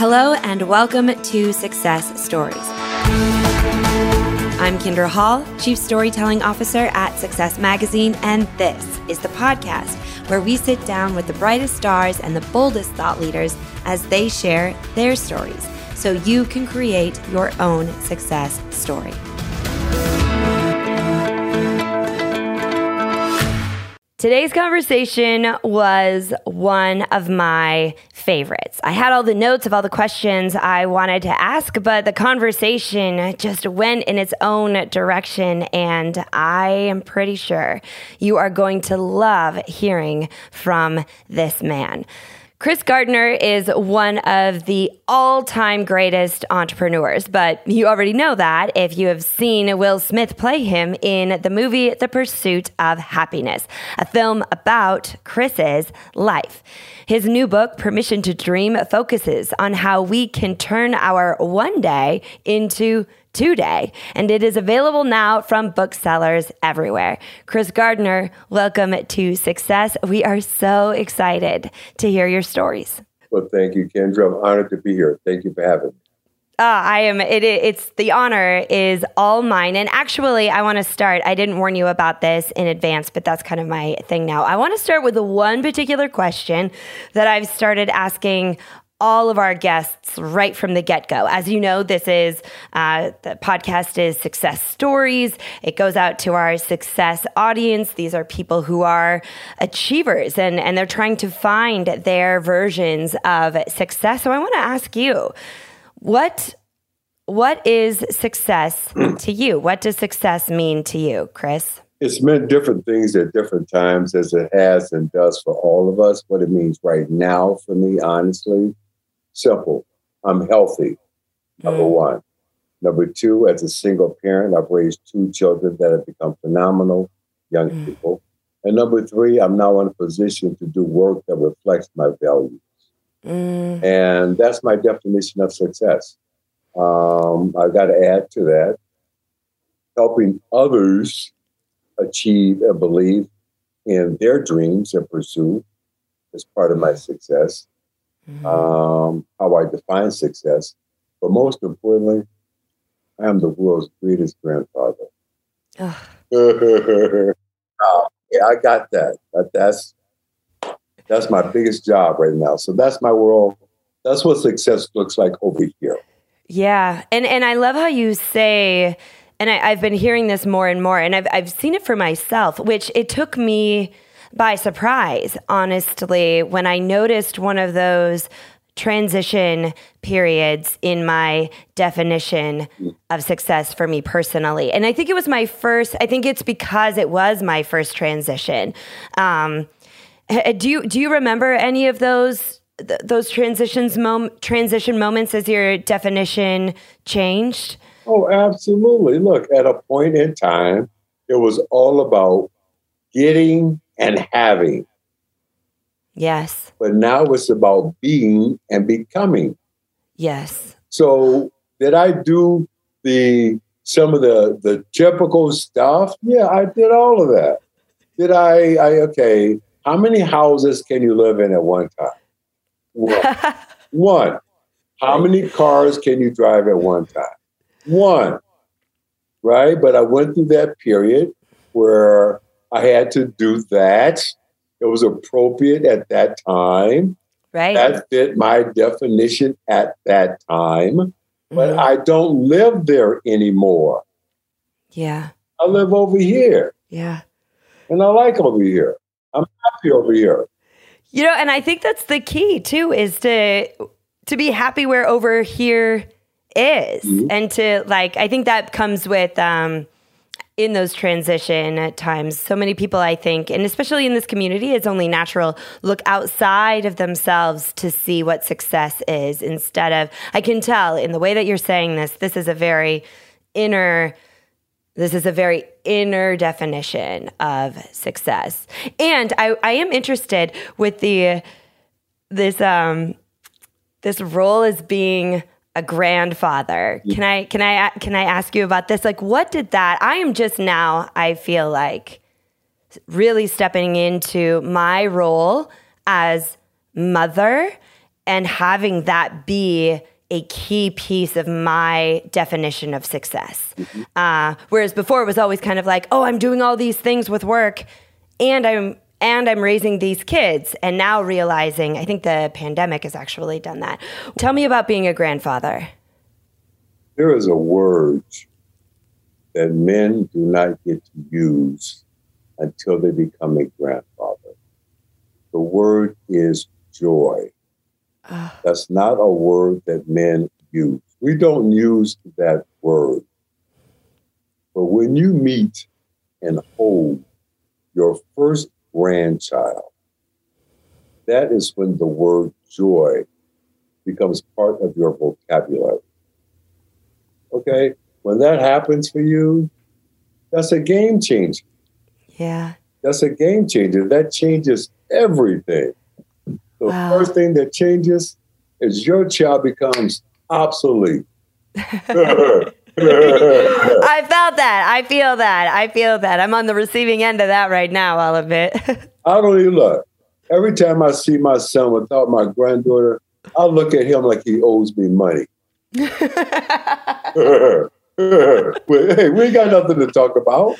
Hello, and welcome to Success Stories. I'm Kindra Hall, Chief Storytelling Officer at Success Magazine, and this is the podcast where we sit down with the brightest stars and the boldest thought leaders as they share their stories so you can create your own success story. Today's conversation was one of my favorites. I had all the notes of all the questions I wanted to ask, but the conversation just went in its own direction. And I am pretty sure you are going to love hearing from this man. Chris Gardner is one of the all time greatest entrepreneurs, but you already know that if you have seen Will Smith play him in the movie The Pursuit of Happyness, a film about Chris's life. His new book, Permission to Dream, focuses on how we can turn our one day into today, and it is available now from booksellers everywhere. Chris Gardner, welcome to Success. We are so excited to hear your stories. Well, thank you, Kendra. I'm honored to be here. Thank you for having me. Uh, I am. It, it's the honor is all mine. And actually, I want to start. I didn't warn you about this in advance, but that's kind of my thing now. I want to start with the one particular question that I've started asking all of our guests right from the get go. As you know, this is uh, the podcast is Success Stories. It goes out to our success audience. These are people who are achievers and, and they're trying to find their versions of success. So I want to ask you, what what is success to you? What does success mean to you, Chris? It's meant different things at different times, as it has and does for all of us. What it means right now for me, honestly, Simple. I'm healthy, number mm. one. Number two, as a single parent, I've raised two children that have become phenomenal young mm. people. And number three, I'm now in a position to do work that reflects my values. Mm. And that's my definition of success. Um, I've got to add to that helping others achieve and believe in their dreams and pursue is part of my success mm-hmm. um, how I define success. But most importantly, I am the world's greatest grandfather. uh, yeah, I got that. But that's that's my biggest job right now. So that's my world. That's what success looks like over here. Yeah, and and I love how you say, and I, I've been hearing this more and more, and I've I've seen it for myself, which it took me by surprise, honestly, when I noticed one of those transition periods in my definition of success for me personally. And I think it was my first, I think it's because it was my first transition. Um, do you do you remember any of those th- those transitions mom- transition moments as your definition changed? Oh, absolutely. Look, at a point in time, it was all about getting and having. Yes. But now it's about being and becoming. Yes. So did I do the some of the the typical stuff? Yeah, I did all of that. Did I I okay, how many houses can you live in at one time? One. one. How many cars can you drive at one time? One. Right? But I went through that period where I had to do that. It was appropriate at that time. Right. That fit my definition at that time. But mm-hmm. I don't live there anymore. Yeah. I live over here. Yeah. And I like over here. I'm happy over here. You know, and I think that's the key too, is to to be happy where over here is. Mm-hmm. And to like I think that comes with um in those transition times, so many people, I think, and especially in this community, it's only natural, look outside of themselves to see what success is instead of, I can tell in the way that you're saying this, this is a very inner, this is a very inner definition of success. And I, I am interested with the, this, um, this role as being a grandfather. Can I can I can I ask you about this? Like what did that I am just now I feel like really stepping into my role as mother and having that be a key piece of my definition of success. Mm-hmm. Uh, whereas before it was always kind of like, oh, I'm doing all these things with work and I'm and I'm raising these kids. And now realizing, I think the pandemic has actually done that. Tell me about being a grandfather. There is a word that men do not get to use until they become a grandfather. The word is joy. Uh, That's not a word that men use. We don't use that word. But when you meet and hold your first grandchild, that is when the word joy becomes part of your vocabulary. Okay? When that happens for you, that's a game changer. Yeah. That's a game changer. That changes everything. The wow. first thing that changes is your child becomes obsolete. I felt that. I feel that. I feel that. I'm on the receiving end of that right now, I'll admit. I don't even look. Every time I see my son without my granddaughter, I look at him like he owes me money. hey, we got nothing to talk about.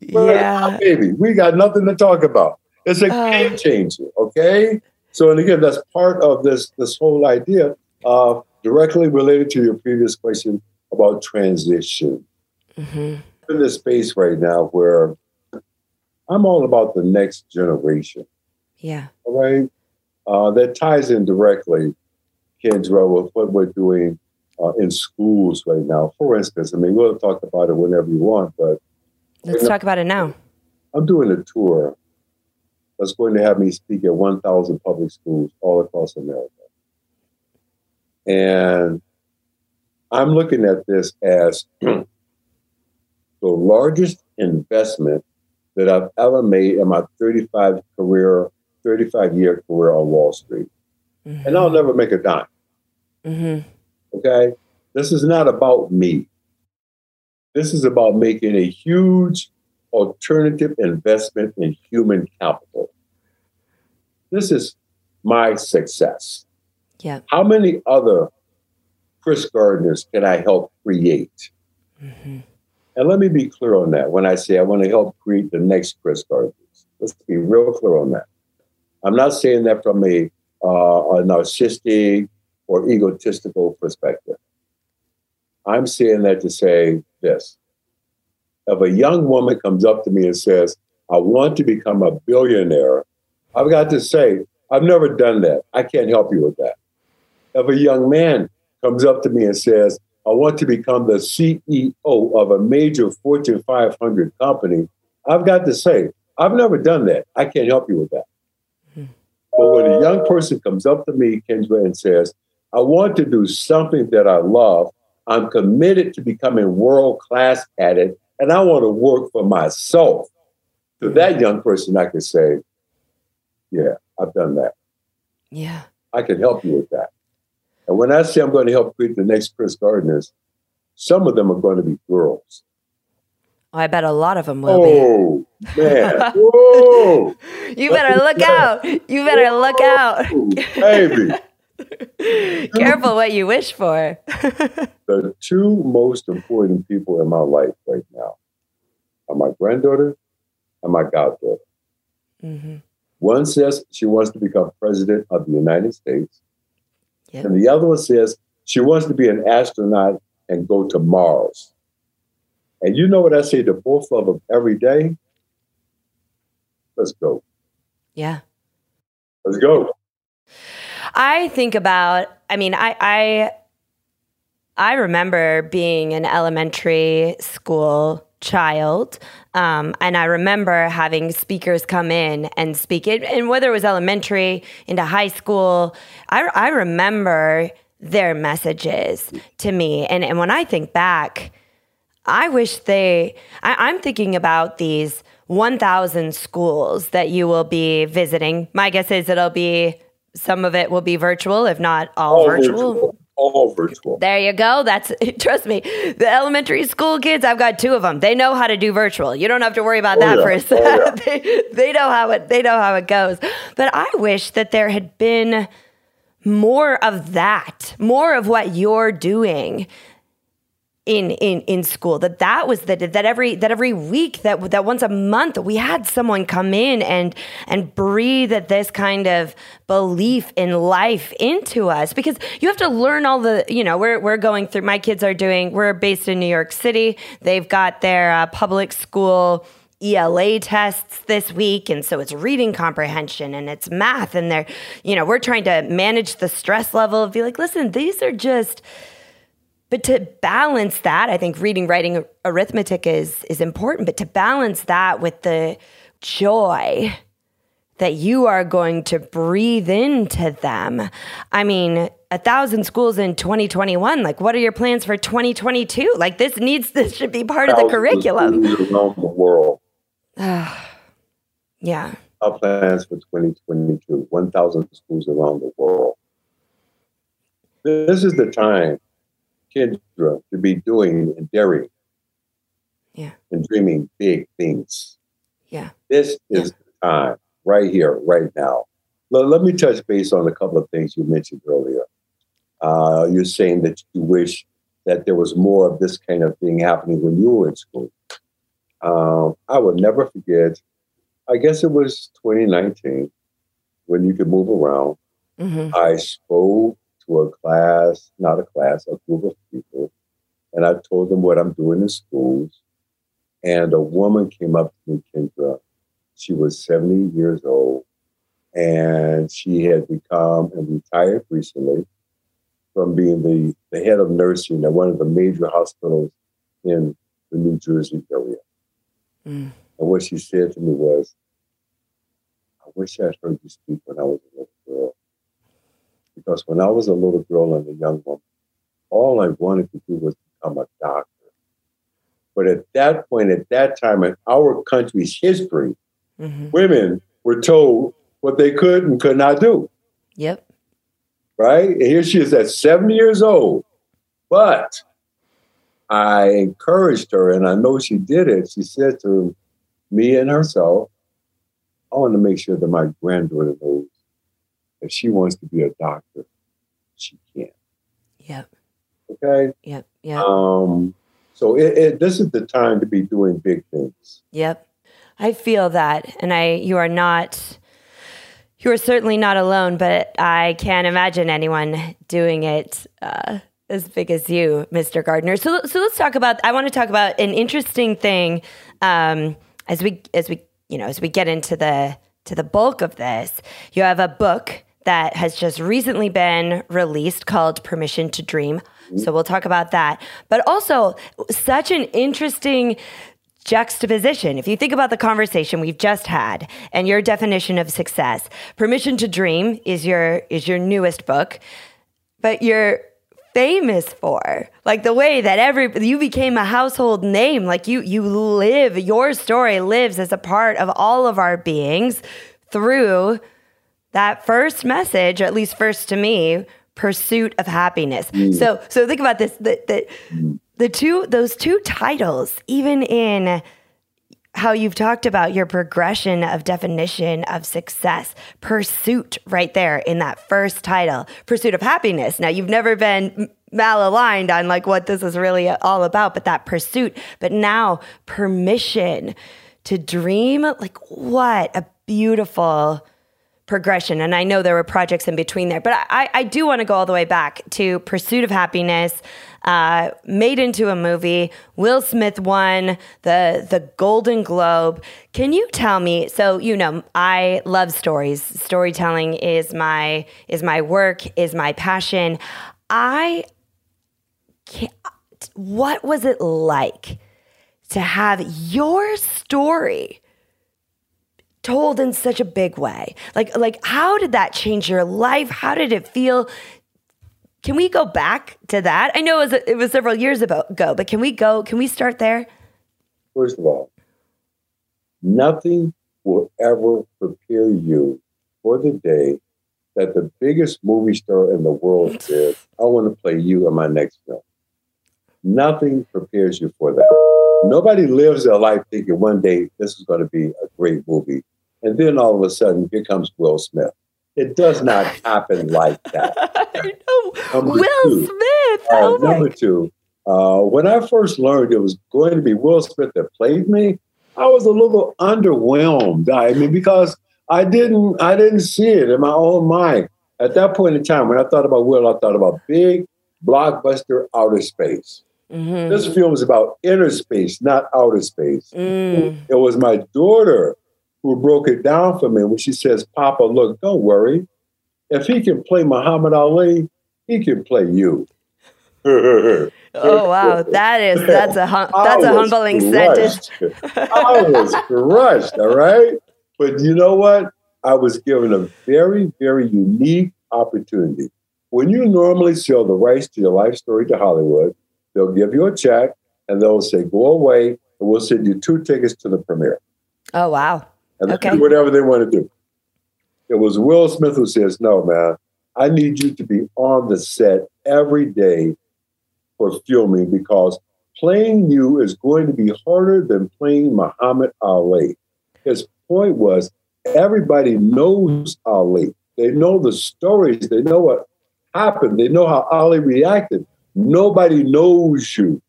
yeah. Baby, we got nothing to talk about. It's a uh, game changer, okay? So, and again, that's part of this this whole idea, uh, directly related to your previous question about transition. Mm-hmm. in this space right now where I'm all about the next generation. Yeah. All right. Uh, that ties in directly, Kendra, with what we're doing uh, in schools right now. For instance, I mean, we'll talk about it whenever you want, but let's talk about it now. I'm doing a tour that's going to have me speak at 1,000 public schools all across America. And I'm looking at this as the largest investment that I've ever made in my 35 career, 35 year career on Wall Street. Mm-hmm. And I'll never make a dime. Mm-hmm. Okay? This is not about me. This is about making a huge alternative investment in human capital. This is my success. Yeah. How many other Chris Gardners can I help create? Mm-hmm. And let me be clear on that when I say I want to help create the next Chris Gardners. Let's be real clear on that. I'm not saying that from a, uh, a narcissistic or egotistical perspective. I'm saying that to say this. If a young woman comes up to me and says, I want to become a billionaire, I've got to say, I've never done that. I can't help you with that. If a young man comes up to me and says, I want to become the CEO of a major Fortune 500 company, I've got to say, I've never done that. I can't help you with that. Mm-hmm. But when a young person comes up to me, Kendra, and says, I want to do something that I love. I'm committed to becoming world class at it, and I want to work for myself. To that young person, I can say, Yeah, I've done that. Yeah. I can help you with that. And when I say I'm going to help create the next Chris Gardners, some of them are going to be girls. I bet a lot of them will oh, be. man. Whoa. you better look out. You better Whoa. look out. Baby. Careful what you wish for. the two most important people in my life right now are my granddaughter and my goddaughter. Mm-hmm. One says she wants to become president of the United States, yep. and the other one says she wants to be an astronaut and go to Mars. And you know what I say to both of them every day? Let's go. Yeah. Let's go. I think about, I mean, I, I, I remember being an elementary school child. Um, and I remember having speakers come in and speak it, and whether it was elementary into high school, I, I remember their messages to me. And, and when I think back, I wish they, I, I'm thinking about these 1,000 schools that you will be visiting. My guess is it'll be some of it will be virtual, if not all, all virtual. virtual. All virtual. There you go. That's trust me. The elementary school kids, I've got two of them. They know how to do virtual. You don't have to worry about oh, that yeah. for a oh, second. Oh, yeah. they, they know how it they know how it goes. But I wish that there had been more of that, more of what you're doing in in in school that that was that that every that every week that that once a month we had someone come in and and breathe this kind of belief in life into us. Because you have to learn all the you know we're we're going through my kids are doing we're based in New York City. They've got their uh, public school ELA tests this week and so it's reading comprehension and it's math and they're you know we're trying to manage the stress level be like listen these are just but to balance that, I think reading, writing, arithmetic is is important. But to balance that with the joy that you are going to breathe into them. I mean, a thousand schools in 2021. Like, what are your plans for 2022? Like, this needs this should be part of the curriculum. Around the world. yeah. Our plans for 2022. 1,000 schools around the world. This is the time Kendra to be doing and daring. Yeah. And dreaming big things. Yeah. This is yeah. the time, right here, right now. Let, let me touch base on a couple of things you mentioned earlier. Uh, you're saying that you wish that there was more of this kind of thing happening when you were in school. Um, I will never forget, I guess it was 2019 when you could move around. Mm-hmm. I spoke to a class, not a class, a group of people, and I told them what I'm doing in schools. And a woman came up to me, Kendra. She was 70 years old, and she had become and retired recently from being the, the head of nursing at one of the major hospitals in the New Jersey area. Mm. And what she said to me was, I wish I'd heard you speak when I was a little girl. Because when I was a little girl and a young woman, all I wanted to do was become a doctor. But at that point, at that time in our country's history, mm-hmm. women were told what they could and could not do. Yep. Right? And here she is at 70 years old. But I encouraged her, and I know she did it. She said to me and herself, I want to make sure that my granddaughter knows if she wants to be a doctor, she can. Yep. Okay. Yep. Yep. Um. So it, it, this is the time to be doing big things. Yep. I feel that, and I you are not. You are certainly not alone, but I can't imagine anyone doing it uh, as big as you, Mr. Gardner. So, so let's talk about. I want to talk about an interesting thing um, as we as we you know as we get into the to the bulk of this. You have a book that has just recently been released called Permission to Dream. So we'll talk about that. But also, such an interesting juxtaposition. If you think about the conversation we've just had and your definition of success, Permission to Dream is your is your newest book, but you're famous for like the way that every you became a household name like you you live your story lives as a part of all of our beings through that first message, at least first to me, pursuit of happiness. Mm. So so think about this the, the, mm. the two those two titles, even in how you've talked about your progression of definition of success, pursuit right there in that first title, pursuit of happiness. Now, you've never been malaligned on like what this is really all about, but that pursuit, but now permission to dream, like what a beautiful progression. And I know there were projects in between there, but I, I do want to go all the way back to Pursuit of Happyness, uh, made into a movie. Will Smith won the the Golden Globe. Can you tell me? So you know, I love stories. Storytelling is my is my work, is my passion. I can't, what was it like to have your story? Told in such a big way. Like like how did that change your life? How did it feel? Can we go back to that? I know it was, it was several years ago, but can we go? Can we start there? First of all, nothing will ever prepare you for the day that the biggest movie star in the world says, I want to play you in my next film. Nothing prepares you for that. Nobody lives their life thinking one day this is going to be a great movie and then all of a sudden, here comes Will Smith. It does not happen like that. I know. Number Will two. Smith. Uh, oh number two, uh, when I first learned it was going to be Will Smith that played me, I was a little underwhelmed. I mean, because I didn't, I didn't see it in my own mind at that point in time. When I thought about Will, I thought about big blockbuster outer space. Mhm. This film is about inner space, not outer space. Mm. It was my daughter who broke it down for me when she says, Papa, look, don't worry. If he can play Muhammad Ali, he can play you. Oh wow, that is that's a hum- that's a humbling sentence. I was crushed, all right? But you know what? I was given a very, very unique opportunity. When you normally sell the rights to your life story to Hollywood, they'll give you a check and they'll say, go away, and we'll send you two tickets to the premiere. Oh wow. And they Okay. do whatever they want to do. It was Will Smith who says, No, man, I need you to be on the set every day for filming because playing you is going to be harder than playing Muhammad Ali. His point was everybody knows Ali. They know the stories, they know what happened, they know how Ali reacted. Nobody knows you.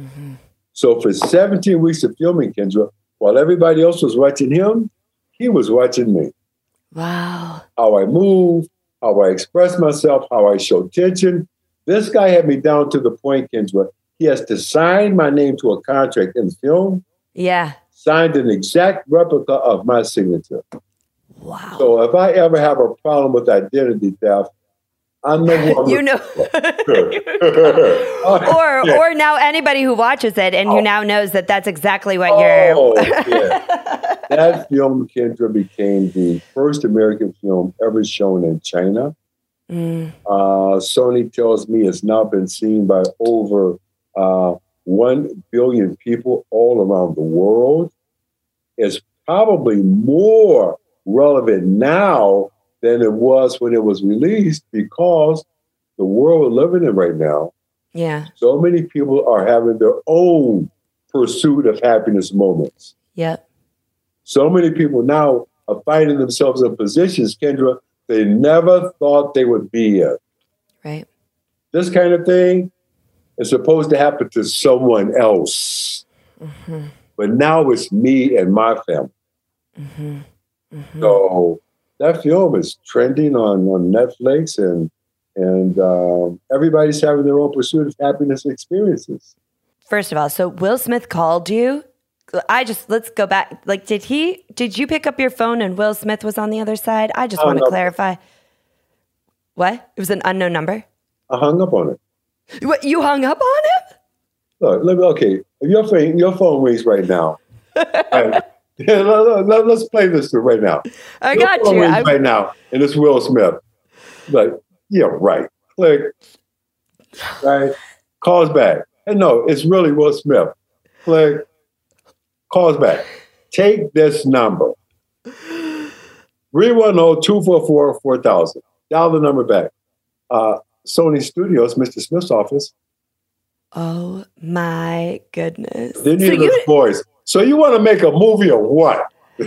Mm-hmm. So for 17 weeks of filming, Kendra, while everybody else was watching him, he was watching me. Wow. How I move, how I express myself, how I show tension. This guy had me down to the point, Kendra. He has to sign my name to a contract in film, Yeah. signed an exact replica of my signature. Wow. So if I ever have a problem with identity theft, I know who I'm you know. Or yeah. or now anybody who watches it and who Oh. now knows that that's exactly what Oh, you're. yeah. that film, Kendra, became the first American film ever shown in China. Mm, Uh, Sony tells me it's now been seen by over uh, 1 billion people all around the world. It's probably more relevant now than it was when it was released because the world we're living in right now, yeah. so many people are having their own pursuit of happiness moments. Yep. So many people now are finding themselves in positions, Kendra, they never thought they would be in. Right. This kind of thing is supposed to happen to someone else. hmm But now it's me and my family. hmm hmm So that film is trending on, on Netflix and and um, everybody's having their own pursuit of happiness experiences. First of all, so Will Smith called you. I just let's go back. Like, did he? Did you pick up your phone and Will Smith was on the other side? I just Oh, want to clarify. What? It was an unknown number. I hung up on it. What? You hung up on him? Look, let me, okay, if your phone, your phone rings right now. right, yeah, let, let's play this right now. I got you. I, right now, and it's Will Smith. Like, yeah, right. Click. Right. Calls back. And no, it's really Will Smith. Click. Calls back. Take this number. 310-244-4000. Dial the number back. Uh, Sony Studios, Mr. Smith's office. oh my goodness. Then So hear you, this voice. So you want to make a movie or what? oh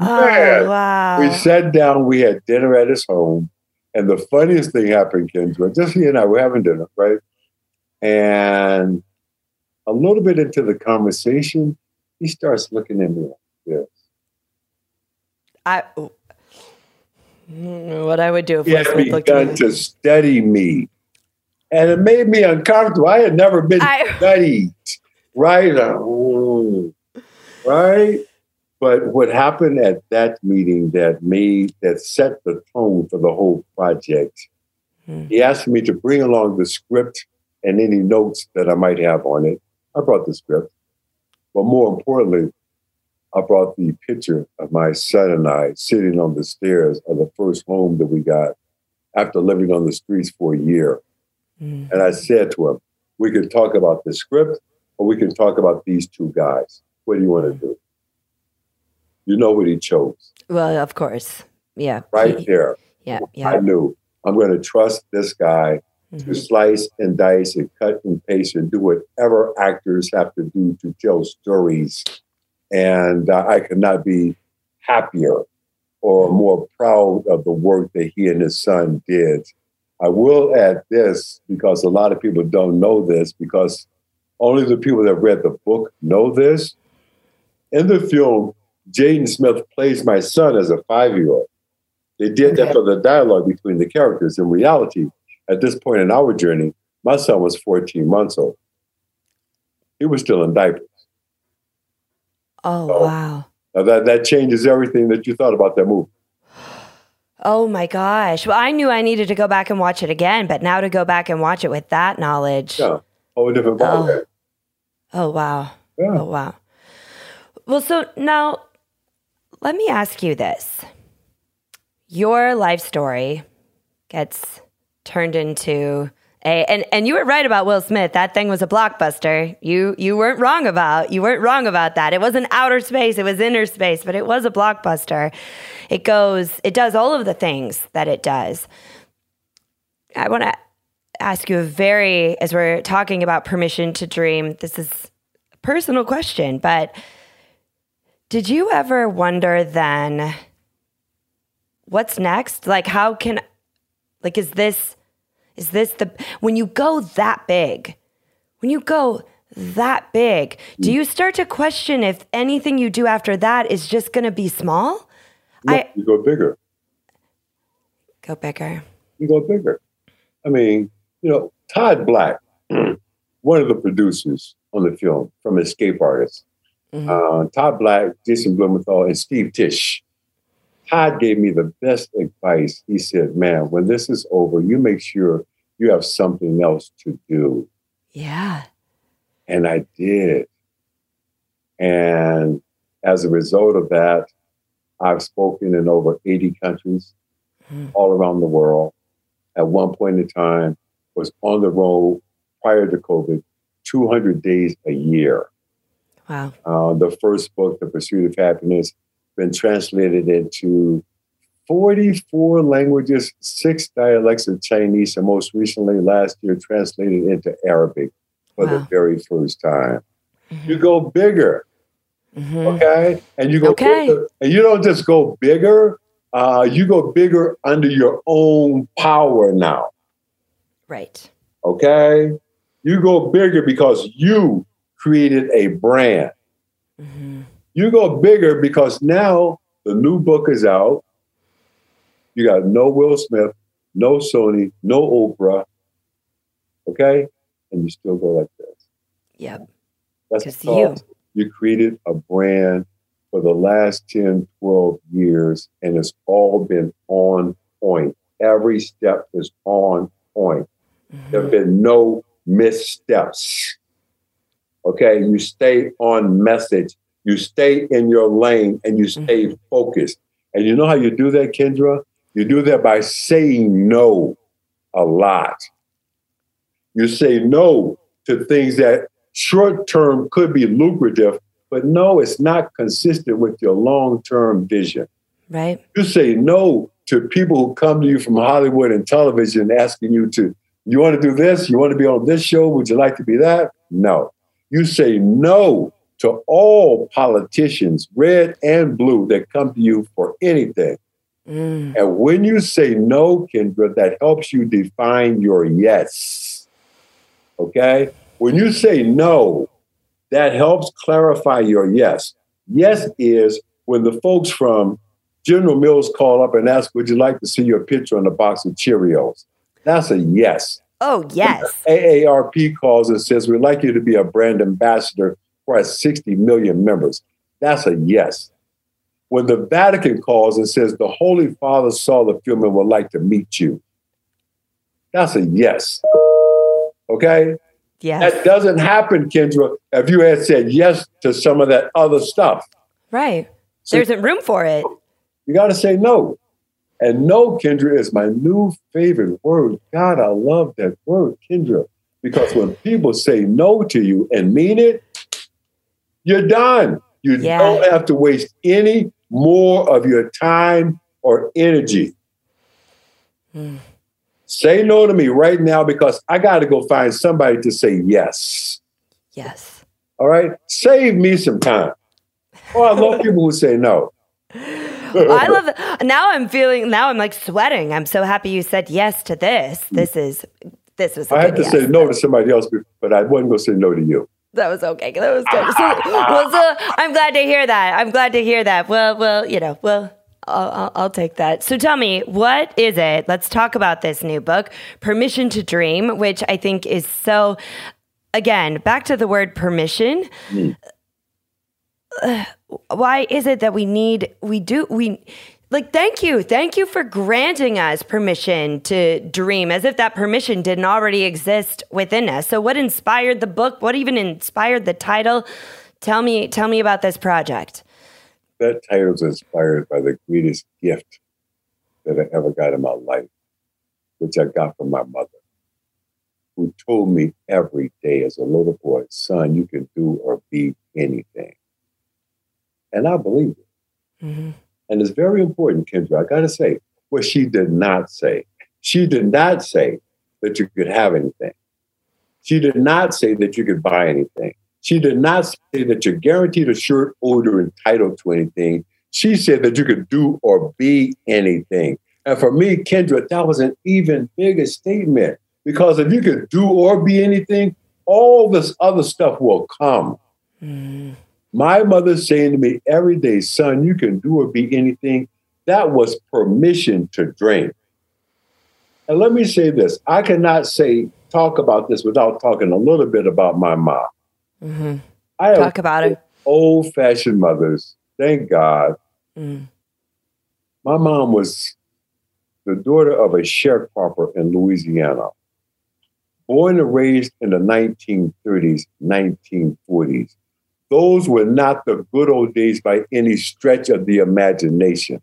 Man, wow. we sat down, we had dinner at his home, and the funniest thing happened, Kendra. Just he and I were having dinner, right? And a little bit into the conversation, he starts looking at me like this. I. I don't know what I would do if He had Smith looked at begun to study me. And it made me uncomfortable. I had never been I- studied, right? Uh, mm, right? But what happened at that meeting that made, that set the tone for the whole project, Hmm. he asked me to bring along the script and any notes that I might have on it. I brought the script. But more importantly, I brought the picture of my son and I sitting on the stairs of the first home that we got after living on the streets for a year. Mm. And I said to him, we can talk about the script or we can talk about these two guys. What do you want to do? You know what he chose Well, of course. Yeah. right He- there. Yeah. yeah. I knew I'm going to trust this guy to Mhm. slice and dice and cut and paste and do whatever actors have to do to tell stories. And uh, I could not be happier or more proud of the work that he and his son did. I will add this because a lot of people don't know this because only the people that read the book know this. In the film, Jaden Smith plays my son as a five year old. They did okay. that for the dialogue between the characters. In reality, at this point in our journey, my son was 14 months old. He was still in diapers. Oh, so, wow. that, that changes everything that you thought about that movie. Oh my gosh. Well, I knew I needed to go back and watch it again, but now to go back and watch it with that knowledge. Yeah. Whole different ballgame. Oh. oh, wow. Yeah. Oh, wow. Well, so now let me ask you this. Your life story gets turned into and, and you were right about Will Smith. That thing was a blockbuster. You you weren't wrong about you weren't wrong about that. It wasn't outer space, it was inner space, but it was a blockbuster. It goes, it does all of the things that it does. I want to ask you a very as we're talking about permission to dream. This is a personal question, but did you ever wonder then what's next? Like how can like is this is this the when you go that big? When you go that big, do you start to question if anything you do after that is just going to be small? No, I you go bigger. Go bigger. You go bigger. I mean, you know, Todd Black, one of the producers on the film from Escape Artists, Mm-hmm. Uh, Todd Black, Jason Blumenthal, and Steve Tisch. Todd gave me the best advice. He said, Man, when this is over, you make sure you have something else to do. Yeah. And I did. And as a result of that, I've spoken in over 80 countries mm. all around the world. At one point in time, was on the road prior to COVID, 200 days a year. Wow. Uh, the first book, The Pursuit of Happyness, been translated into 44 languages, six dialects of Chinese, and most recently last year translated into Arabic for wow. the very first time. Mm-hmm. You go bigger. Mm-hmm. Okay. And you go okay. Bigger, and you don't just go bigger, uh, you go bigger under your own power now. Right. Okay. You go bigger because you created a brand. Mm-hmm. You go bigger because now the new book is out. You got no Will Smith, no Sony, no Oprah. Okay? And you still go like this. Yep. That's you. you created a brand for the last 10, 12 years, and it's all been on point. Every step is on point. Mm-hmm. There have been no missteps. Okay, you stay on message, you stay in your lane, and you stay mm-hmm. focused. And you know how you do that, Kendra? You do that by saying no a lot. You say no to things that short term could be lucrative, but no, it's not consistent with your long term vision. Right. You say no to people who come to you from Hollywood and television asking you to, you want to do this? You want to be on this show? Would you like to be that? No. You say no to all politicians, red and blue, that come to you for anything. Mm. And when you say no, Kendra, that helps you define your yes. Okay? When you say no, that helps clarify your yes. Yes is when the folks from General Mills call up and ask, Would you like to see your picture on a box of Cheerios? That's a yes. Oh, yes. AARP calls and says, We'd like you to be a brand ambassador for our 60 million members. That's a yes. When the Vatican calls and says, The Holy Father saw the film and would like to meet you, that's a yes. Okay? Yes. That doesn't happen, Kendra, if you had said yes to some of that other stuff. Right. So, there isn't room for it. You got to say no. And no, Kendra, is my new favorite word. God, I love that word, Kendra, because when people say no to you and mean it, you're done. You yeah. don't have to waste any more of your time or energy. Mm. Say no to me right now because I got to go find somebody to say yes. Yes. All right. Save me some time. Oh, I love people who say no. I love it. Now I'm feeling, now I'm like sweating. I'm so happy you said yes to this. This is, this was. I had to yes, say no to somebody else, but I wasn't going to say no to you. That was okay. That was good. So, well, so I'm glad to hear that. I'm glad to hear that. Well, well, you know, well, I'll, I'll, I'll, take that. So tell me, what is it? Let's talk about this new book, Permission to Dream, which I think is so, again, back to the word permission. Mm. Uh, why is it that we need, we do, we, like, thank you. Thank you for granting us permission to dream as if that permission didn't already exist within us. So, what inspired the book? What even inspired the title? Tell me, tell me about this project that title is inspired by the greatest gift that I ever got in my life, which I got from my mother, who told me every day as a little boy, son, you can do or be anything. And I believed it. Mm-hmm. And it's very important, Kendra. I got to say, what she did not say. She did not say that you could have anything. She did not say that you could buy anything. She did not say that you're guaranteed a shirt, order, entitled to anything. She said that you could do or be anything. And for me, Kendra, that was an even bigger statement because if you could do or be anything, all this other stuff will come. Mm. My mother saying to me every day, son, you can do or be anything. That was permission to dream. And let me say this I cannot say, talk about this without talking a little bit about my mom. Mm-hmm. I talk about it. Old fashioned mothers. Thank God. Mm. My mom was the daughter of a sharecropper in Louisiana. Born and raised in the 1930s, 1940s. Those were not the good old days by any stretch of the imagination.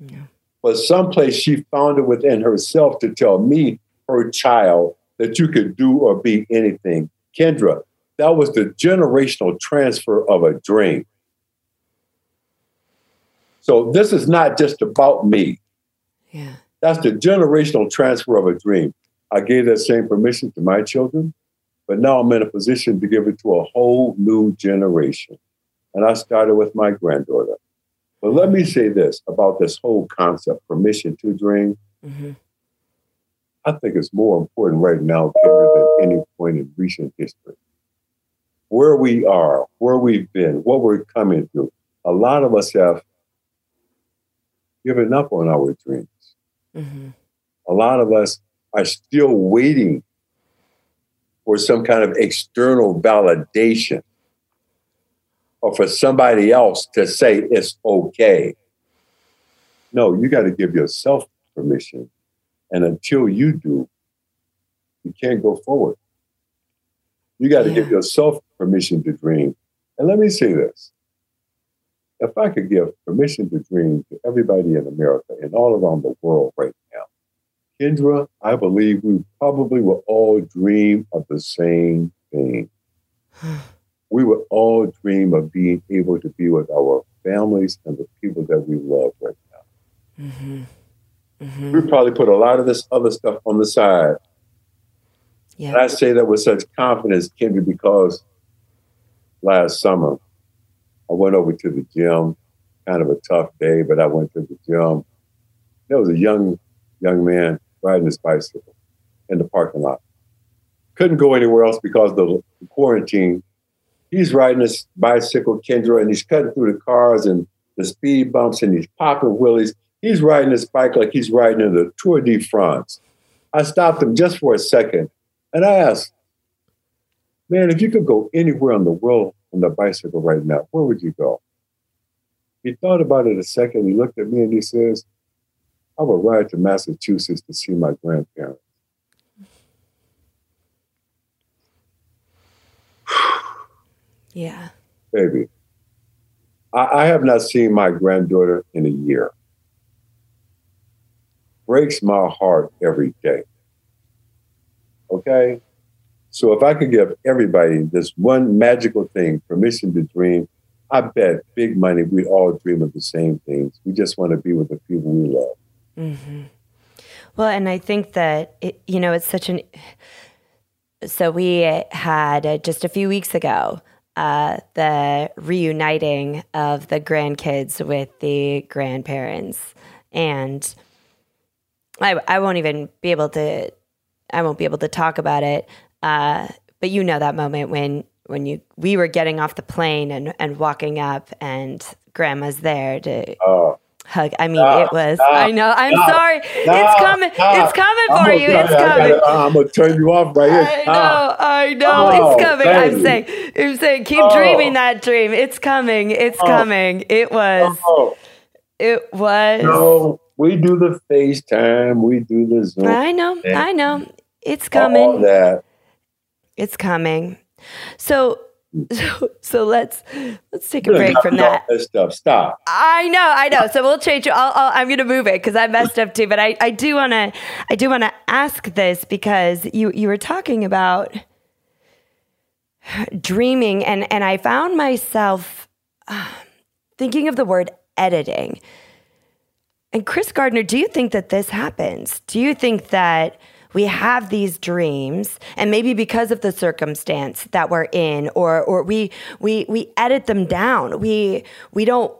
Yeah. But someplace she found it within herself to tell me, her child, that you could do or be anything. Kendra, that was the generational transfer of a dream. So this is not just about me. Yeah. That's the generational transfer of a dream. I gave that same permission to my children, but now I'm in a position to give it to a whole new generation. And I started with my granddaughter. But let me say this about this whole concept, permission to dream. Mm-hmm. I think it's more important right now than any point in recent history where we are, where we've been, what we're coming through. A lot of us have given up on our dreams. Mm-hmm. A lot of us are still waiting for some kind of external validation or for somebody else to say it's okay. No, you got to give yourself permission. And until you do, you can't go forward. You got to yeah. give yourself permission to dream. And let me say this if I could give permission to dream to everybody in America and all around the world right now, Kendra, I believe we probably will all dream of the same thing. we would all dream of being able to be with our families and the people that we love right now. Mm-hmm. Mm-hmm. We probably put a lot of this other stuff on the side yeah. And I say that with such confidence, Kendra, because last summer I went over to the gym, kind of a tough day, but I went to the gym. There was a young young man riding his bicycle in the parking lot. Couldn't go anywhere else because of the quarantine. He's riding his bicycle, Kendra, and he's cutting through the cars and the speed bumps and he's popping wheelies. He's riding his bike like he's riding in the Tour de France. I stopped him just for a second and I asked, man, if you could go anywhere in the world on the bicycle right now, where would you go? He thought about it a second. He looked at me and he says, I would ride to Massachusetts to see my grandparents. yeah. Baby, I, I have not seen my granddaughter in a year. Breaks my heart every day. Okay? So if I could give everybody this one magical thing, permission to dream, I bet big money we all dream of the same things. We just want to be with the people we love. Mm-hmm. Well, and I think that, it, you know, it's such an. So we had uh, just a few weeks ago uh, the reuniting of the grandkids with the grandparents. And I, I won't even be able to, I won't be able to talk about it. Uh, but you know that moment when, when you, we were getting off the plane and, and walking up and grandma's there to, Oh, hug. I mean, it was. I know. I'm nah, sorry. it's coming. It's coming I'm for gonna you. try- It's I coming. gotta- I'm gonna turn you off right here. I know. I know. Oh, it's coming. I'm saying. I'm saying. Keep Oh. dreaming that dream. It's coming. It's Oh. coming. It was. Oh, It was. no, we do the FaceTime, we do the Zoom, I know. I know. It's coming. all that. It's coming. So. So, so let's let's take a break from that. stuff. Stop. I know, I know. So we'll change. I'll, I'll, I'm going to move it because I messed up too. But I, I do want to, I do want to ask this because you, you were talking about dreaming, and and I found myself uh, thinking of the word editing. And Chris Gardner, do you think that this happens? Do you think that we have these dreams and maybe because of the circumstance that we're in or or we we we edit them down. We we don't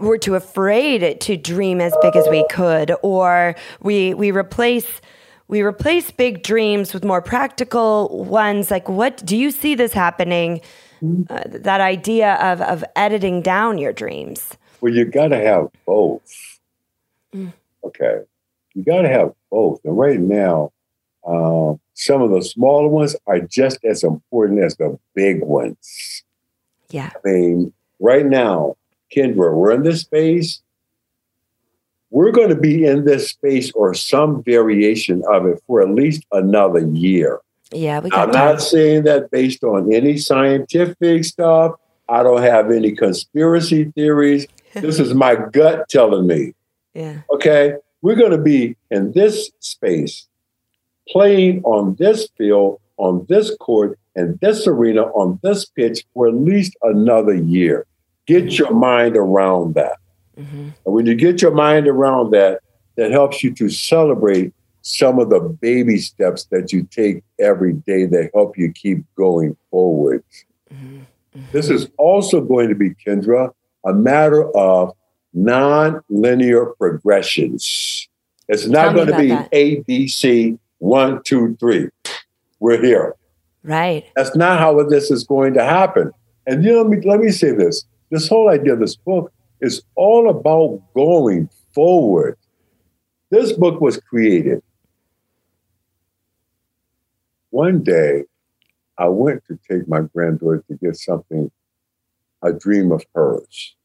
we're too afraid to dream as big as we could or we we replace we replace big dreams with more practical ones like what do you see this happening uh, that idea of of editing down your dreams Well, you got to have both. Mm. Okay. You got to have both. And right now, um, some of the smaller ones are just as important as the big ones. yeah I mean, right now, Kindra, we're in this space. We're going to be in this space or some variation of it for at least another year. yeah we got I'm not saying that based on any scientific stuff. I don't have any conspiracy theories. This is my gut telling me. yeah Okay, we're going to be in this space, playing on this field, on this court, and this arena, on this pitch for at least another year. Get your mind around that. hmm And when you get your mind around that, that helps you to celebrate some of the baby steps that you take every day that help you keep going forward. hmm This is also going to be, Kindra, a matter of non-linear progressions. It's not going to be that. A, B, C, one, two, three. We're here. right That's not how this is going to happen. And you know, let me, let me say this. This whole idea of this book is all about going forward. This book was created. One day, I went to take my granddaughter to get something, a dream of hers.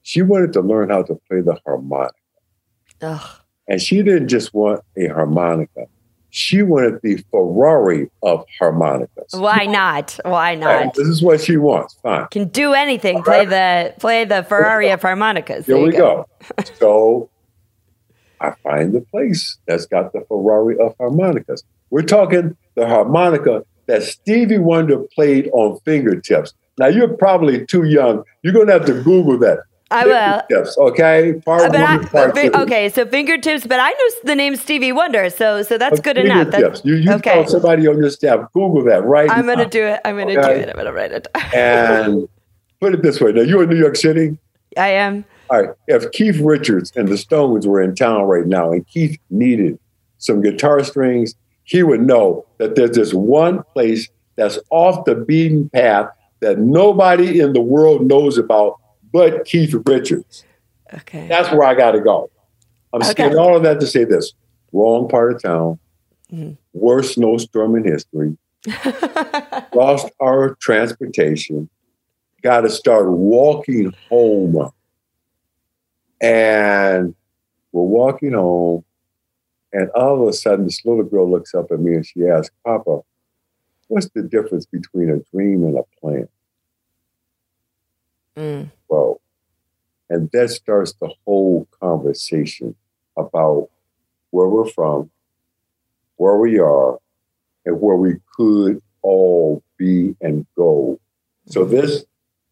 She wanted to learn how to play the harmonica. Ugh. And she didn't just want a harmonica. She wanted the Ferrari of harmonicas. Why not? Why not? This is what she wants. Fine. Can do anything. Play the play the Ferrari of harmonicas. Here we you go. so I find the place that's got the Ferrari of harmonicas. We're talking the harmonica that Stevie Wonder played on fingertips. Now you're probably too young. You're gonna have to Google that. I will. Fingertips, okay? Part But I, one, part fi- two. okay, so fingertips, but I know the name Stevie Wonder, so so that's good enough. That's, You, you okay. somebody on your staff, Google that right I'm gonna do it. I'm gonna Okay. do it. I'm gonna write it. down. and put it this way. Now you're in New York City. I am. All right. If Keith Richards and the Stones were in town right now and Keith needed some guitar strings, he would know that there's this one place that's off the beaten path that nobody in the world knows about but Keith Richards. Okay. That's where I got to go. I'm Okay. saying all of that to say this wrong part of town, Mhm. worst snowstorm in history, lost our transportation, got to start walking home. And we're walking home, and all of a sudden, this little girl looks up at me and she asks, Papa, what's the difference between a dream and a plan? Mm, Well, and that starts the whole conversation about where we're from, where we are, and where we could all be and go. So mm-hmm. this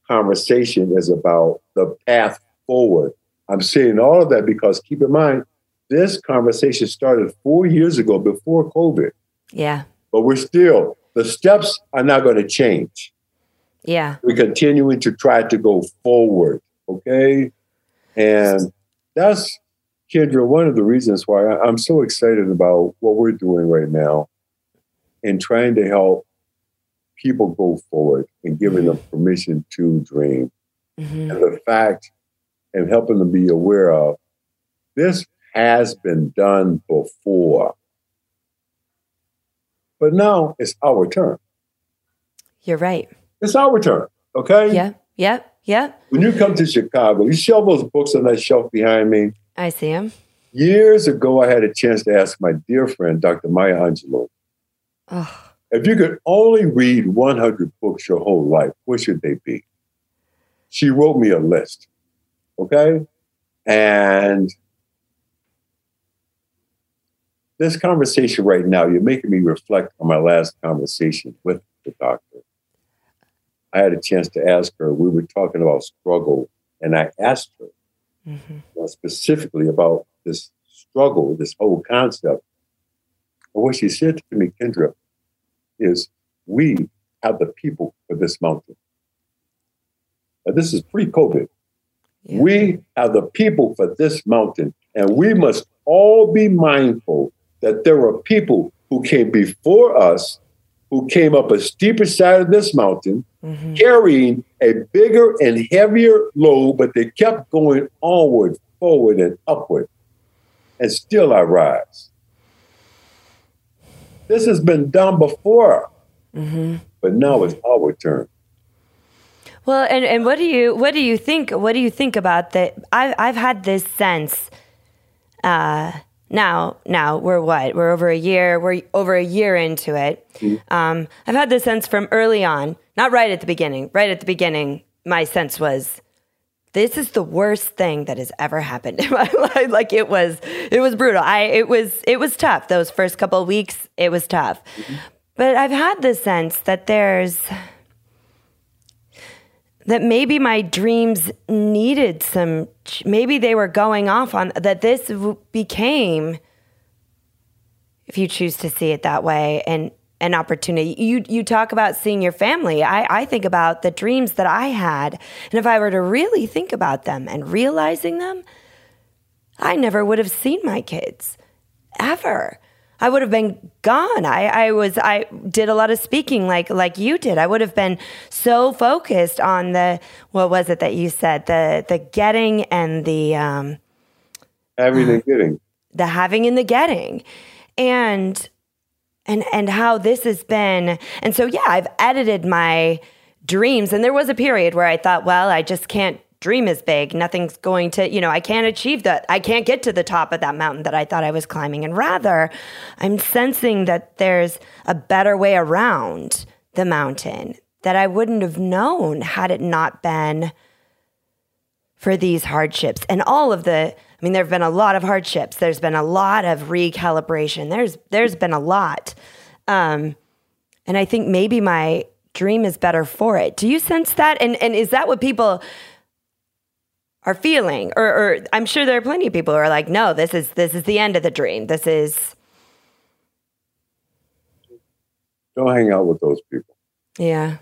conversation is about the path forward. I'm saying all of that because keep in mind, this conversation started four years ago before COVID, yeah. but we're still, the steps are not going to change. Yeah. We're continuing to try to go forward. Okay. And that's, Kindra, one of the reasons why I'm so excited about what we're doing right now and trying to help people go forward and giving them permission to dream. Mm-hmm. And the fact and helping them be aware of this has been done before. But now it's our turn. You're right. It's our turn. Okay? Yeah. Yeah. Yeah. When you come to Chicago, you see all those books on that shelf behind me. I see them. Years ago, I had a chance to ask my dear friend, Dr. Maya Angelou, oh. if you could only read 100 books your whole life, what should they be? She wrote me a list. Okay? And this conversation right now, you're making me reflect on my last conversation with the doctor. I had a chance to ask her, we were talking about struggle, and I asked her mm-hmm. specifically about this struggle, this whole concept. And what she said to me, Kindra, is we have the people for this mountain. Now, this is pre COVID. Yeah. We have the people for this mountain, and we must all be mindful that there are people who came before us who came up a steeper side of this mountain, mm-hmm. carrying a bigger and heavier load, but they kept going onward, forward, and upward. And still I rise. This has been done before, mm-hmm. but now it's our turn. Well, and, and what do you what do you think? What do you think about that? I've I've had this sense. Uh, now now we're what? We're over a year we're over a year into it. Mm-hmm. um, i've had this sense from early on not right at the beginning right at the beginning my sense was this is the worst thing that has ever happened in my life. Like it was it was brutal. I it was it was tough. Those first couple of weeks it was tough. Mm-hmm. but i've had this sense that there's that maybe my dreams needed some maybe they were going off on that this became if you choose to see it that way and an opportunity. You you talk about seeing your family. I i think about the dreams that i had. And if i were to really think about them and realizing them i never would have seen my kids ever I would have been gone. I, I was I did a lot of speaking like like you did. I would have been so focused on the what was it that you said? The the getting and the um, having and getting. the having and the getting. And and and how this has been. And so yeah I've edited my dreams. And there was a period where I thought well I just can't dream is big. Nothing's going to, you know, I can't achieve that. I can't get to the top of that mountain that I thought I was climbing. And rather, I'm sensing that there's a better way around the mountain that I wouldn't have known had it not been for these hardships and all of the I mean there've been a lot of hardships there's been a lot of recalibration there's there's been a lot um, and I think maybe my dream is better for it do you sense that and and is that what people are feeling or, or i'm sure there are plenty of people who are like no this is this is the end of the dream. This is don't hang out with those people. Yeah.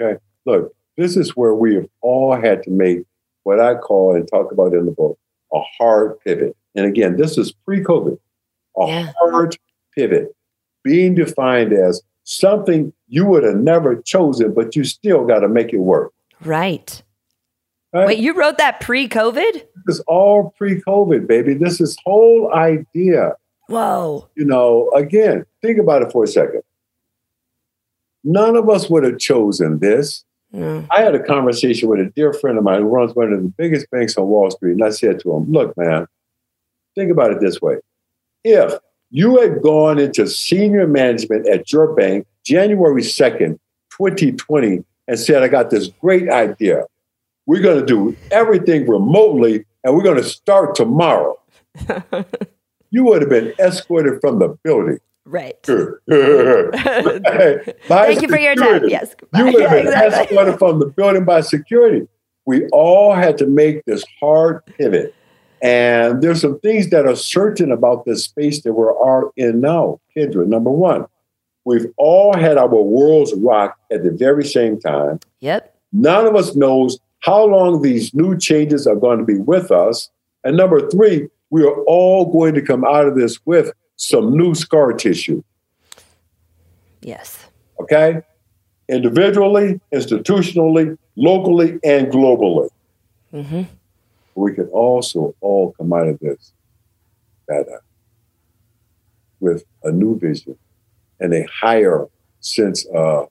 Okay. Look this is where we have all had to make what i call and talk about in the book a hard pivot. And again this is pre-covid. A yeah. hard pivot. Being defined as something you would have never chosen but you still got to make it work. Right Right? Wait, you wrote that pre-COVID? This is all pre-COVID, baby. This is whole idea. Whoa. You know, again, think about it for a second. None of us would have chosen this. Mm. I had a conversation with a dear friend of mine who runs one of the biggest banks on Wall Street, and I said to him, "Look, man, think about it this way: if you had gone into senior management at your bank January second, 2020, and said, I got this great idea. We're going to do everything remotely and we're going to start tomorrow. you would have been escorted from the building. Right. Thank you for your time. Yes. You would have been exactly. escorted from the building by security. We all had to make this hard pivot. And there's some things that are certain about this space that we are all in now, Kindra. Number one, We've all had our worlds rocked at the very same time. Yep. None of us knows how long these new changes are going to be with us. And number three, we are all going to come out of this with some new scar tissue. Yes. Okay? Individually, institutionally, locally, and globally. Mm-hmm. We can also all come out of this better with a new vision and a higher sense of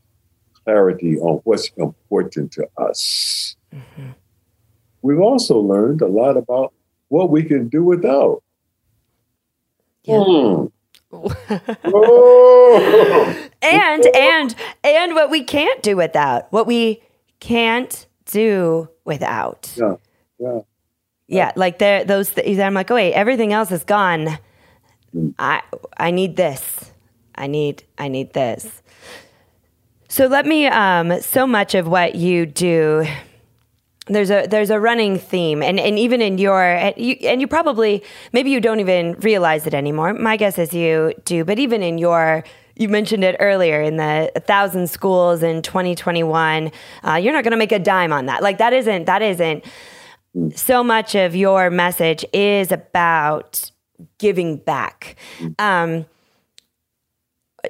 clarity on what's important to us. Mm-hmm. We've also learned a lot about what we can do without. Yeah. Mm. and and and what we can't do without what we can't do without yeah yeah yeah like there those th- i'm like oh wait everything else is gone i i need this i need i need this so let me um so much of what you do there's a there's a running theme. And, and even in your and you, and you probably maybe you don't even realize it anymore. My guess is you do. But even in your you mentioned it earlier in the 1000 schools in 2021 uh, you're not going to make a dime on that. Like that isn't that isn't so much of your message is about giving back. Um,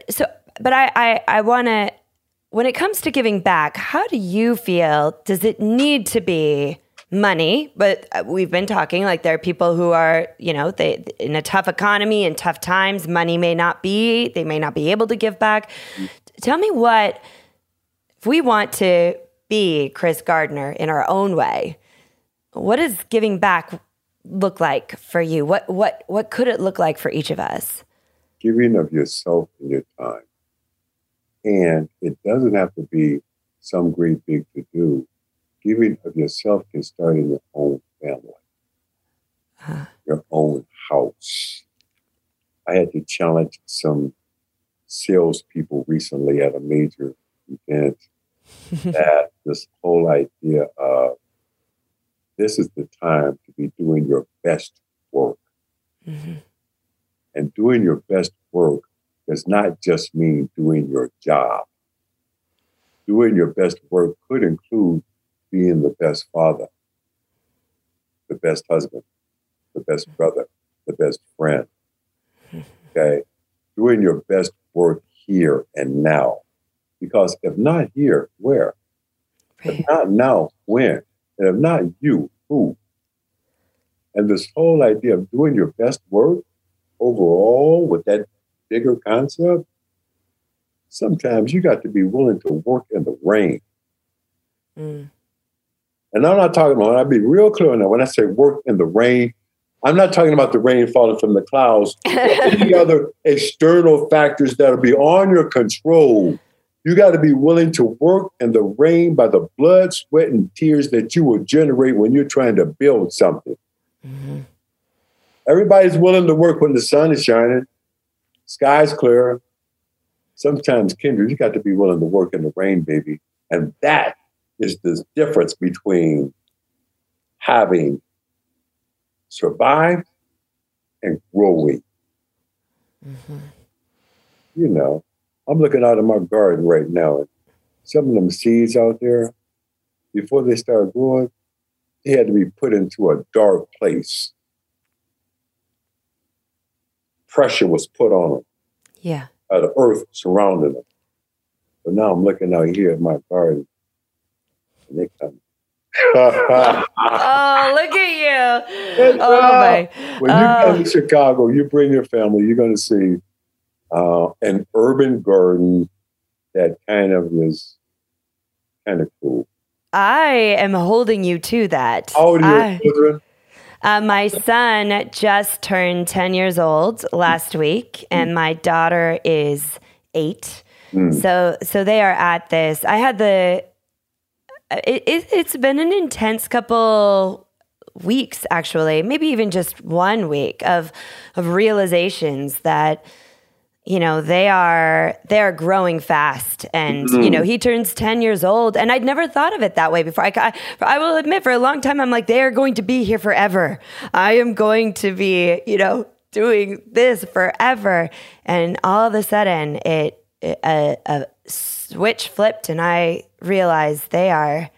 so but i i, I want to when it comes to giving back, how do you feel? Does it need to be money? But uh, we've been talking like there are people who are, you know, they in a tough economy and tough times, money may not be, they may not be able to give back. Tell me what if we want to be Chris Gardner in our own way, what does giving back look like for you? What what what could it look like for each of us? Giving of yourself and your time and it doesn't have to be some great big to do. Giving of yourself can start in your own family, huh. your own house. I had to challenge some salespeople recently at a major event that this whole idea of this is the time to be doing your best work. Mm-hmm. And doing your best work does not just mean doing your job. Doing your best work could include being the best father, the best husband, the best brother, the best friend. Okay? Doing your best work here and now. Because if not here, where? If not now, when? And if not you, who? And this whole idea of doing your best work overall with that bigger concept, sometimes you got to be willing to work in the rain. Mm. And I'm not talking about, I'll be real clear on that. When I say work in the rain, I'm not talking about the rain falling from the clouds, any other external factors that'll be on your control. You got to be willing to work in the rain by the blood, sweat, and tears that you will generate when you're trying to build something. Mm-hmm. Everybody's willing to work when the sun is shining. Sky's clear. Sometimes, Kindra, you got to be willing to work in the rain, baby. And that is the difference between having survived and growing. Mm-hmm. You know, I'm looking out of my garden right now, and some of them seeds out there, before they start growing, they had to be put into a dark place pressure was put on them. Yeah. By the earth surrounding them. But now I'm looking out here at my garden, and they come. oh, look at you! oh my! When you uh, come to Chicago, you bring your family. You're going to see uh, an urban garden that kind of is kind of cool. I am holding you to that. How old are your children? Uh, my son just turned 10 years old last week, and my daughter is eight. Mm. So, so they are at this. I had the, it, it, it's been an intense couple weeks, actually, maybe even just one week of, of realizations that, you know they are they are growing fast. And mm-hmm. you know he turns 10 years old and i'd never thought of it that way before. I, I, I will admit for a long time i'm like they are going to be here forever. I am going to be you know doing this forever. And all of a sudden it a, a switch flipped and I realized they are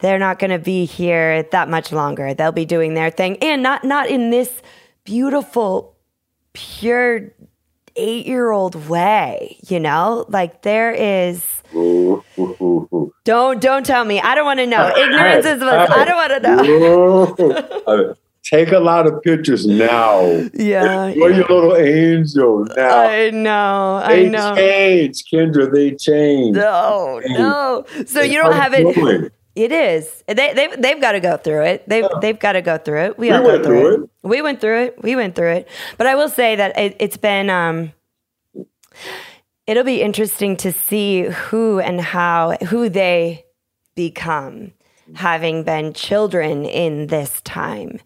they're not going to be here that much longer. They'll be doing their thing. And not not in this beautiful pure 8-year-old way, you know? Like there is mm-hmm. Don't don't tell me. I don't want to know. Ignorance is bliss. I don't want to know. Mm-hmm. Take a lot of pictures now. Yeah. You're your little angel now. I know. I They know. change, Kindra. They change. No, Change. no. So It's you don't have it. It is. They they they've got to go through it. They have they've got to go through it. We, We all went through, through it. We went through it. We went through it. But I will say that it, it's been um it'll be interesting to see who and how who they become having been children in this time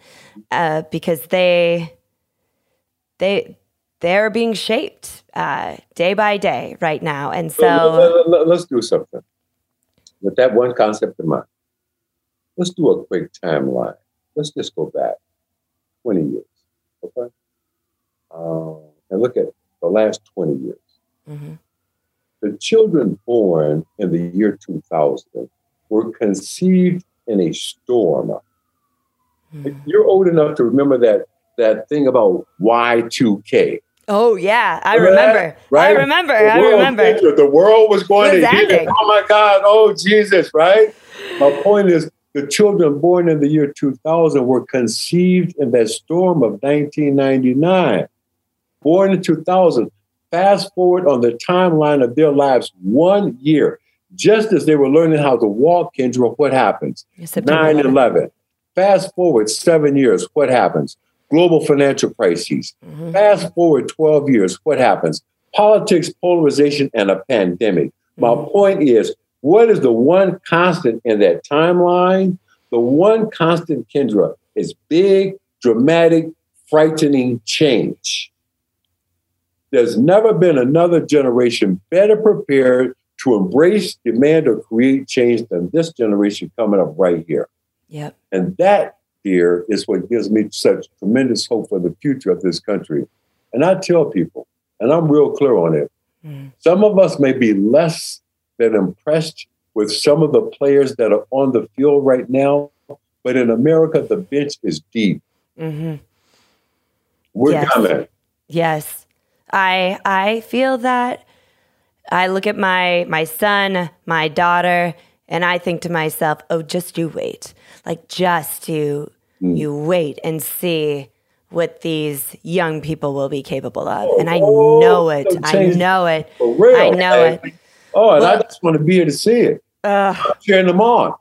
uh, because they they they're being shaped uh, day by day right now and so Let- let, us do something with that one concept in mind. Let's do a quick timeline. Let's just go back 20 years, okay? Um, and look at the last 20 years. Mhm. The children born in the year 2000 were conceived in a storm. Mhm. You're old enough to remember that that thing about Y2K. Oh yeah, I Remember remember. I remember. I remember. The world was going was to ending. Oh my God. Oh Jesus, right? My point is the children born in the year 2000 were conceived in that storm of 1999. Born in 2000. Fast forward on the timeline of their lives one year. Just as they were learning how to walk, Kindra, what happens? September 9 11th. 11. Fast forward seven years, what happens? Global financial crises. Mhm. Fast forward 12 years, what happens? Politics, polarization, and a pandemic. My Mhm. point is, what is the one constant in that timeline? The one constant, Kindra, is big, dramatic, frightening change. There's never been another generation better prepared to embrace, demand, or create change than this generation coming up right here. Yep. And that, dear, is what gives me such tremendous hope for the future of this country. And I tell people, and I'm real clear on it, Mhm. some of us may be less than impressed with some of the players that are on the field right now, but in America, the bench is deep. hmm We're Yes. coming. Yes, I I feel that. I look at my my son, my daughter, and I think to myself, "Oh, just you wait. Like just you Mm. you wait and see." What these young people will be capable of, and I Oh, know it. I know it. For real. I know man. it. Oh, and I just want to be here to see it. Ugh. cheering them on.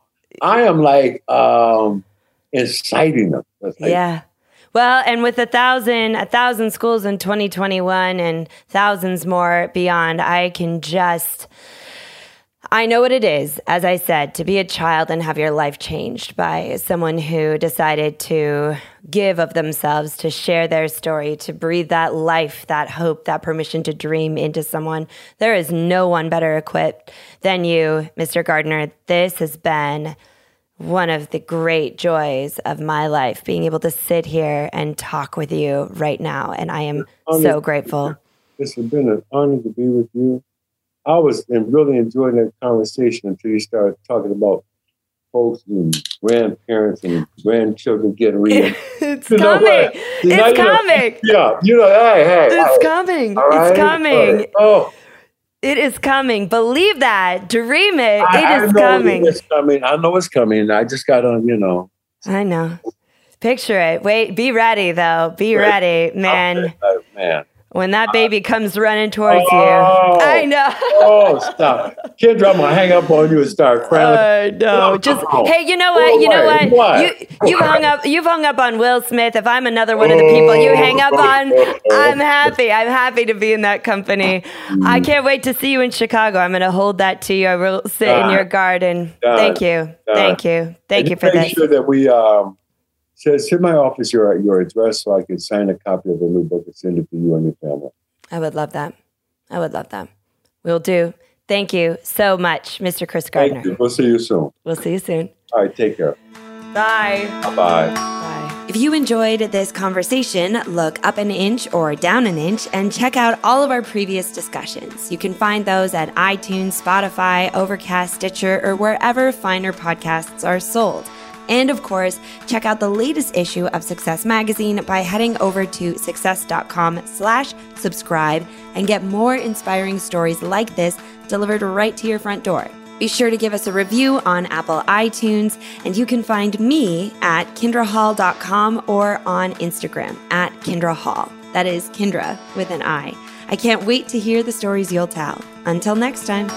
I am like um, inciting them. Like, Yeah. Well, and with a thousand, a thousand schools in 2021 and thousands more beyond, I can just, I know what it is, as I said, to be a child and have your life changed by someone who decided to give of themselves, to share their story, to breathe that life, that hope, that permission to dream into someone. There is no one better equipped than you, Mr. Gardner. This has been one of the great joys of my life, being able to sit here and talk with you right now. And I am so grateful. It's been an honor to be with you. I was really enjoying that conversation until you started talking about folks and grandparents and grandchildren getting real. it's You coming. know, It's you know- coming. yeah, you know, hey, hey. It's all coming. right, It's coming. Oh, It is coming. Believe that. Dream it. I, It I is coming. It's coming. I know it's coming. I just got to, you know. I know. Picture it. Wait, be ready though. Be Right. ready, man. Oh, man. When that baby comes running towards Oh. you. I know. Oh, stop. Going to hang up on you and start crying. Oh, I know. Oh, Just Oh. hey, you know what? You know what? what? You you've hung up you've hung up on Will Smith. If I'm another one of the people you oh. hang up on, I'm happy. I'm happy to be in that company. I hmm. can't wait to see you in Chicago. I'm going to hold that to you. I will sit in ah. your garden. Done. Ah. Ah. Thank you. Thank you. Thank you for that. make this. sure that we um, send, send my office your your address so I can sign a copy of the new book and send it to you and your family. I would love that. I would love that. We'll do. Thank you so much, Mr. Chris Thank Gardner. you. We'll see you soon. We'll see you soon. All right, take care. Bye. Bye bye. Bye. If you enjoyed this conversation, look up an inch or down an inch and check out all of our previous discussions. You can find those at iTunes, Spotify, Overcast, Stitcher, or wherever finer podcasts are sold. And of course, check out the latest issue of Success Magazine by heading over to success.com slash subscribe and get more inspiring stories like this delivered right to your front door. Be sure to give us a review on Apple iTunes, and you can find me at kindrahall.com or on Instagram at kindrahall. That is Kindra with an I. I can't wait to hear the stories you'll tell. Until next time.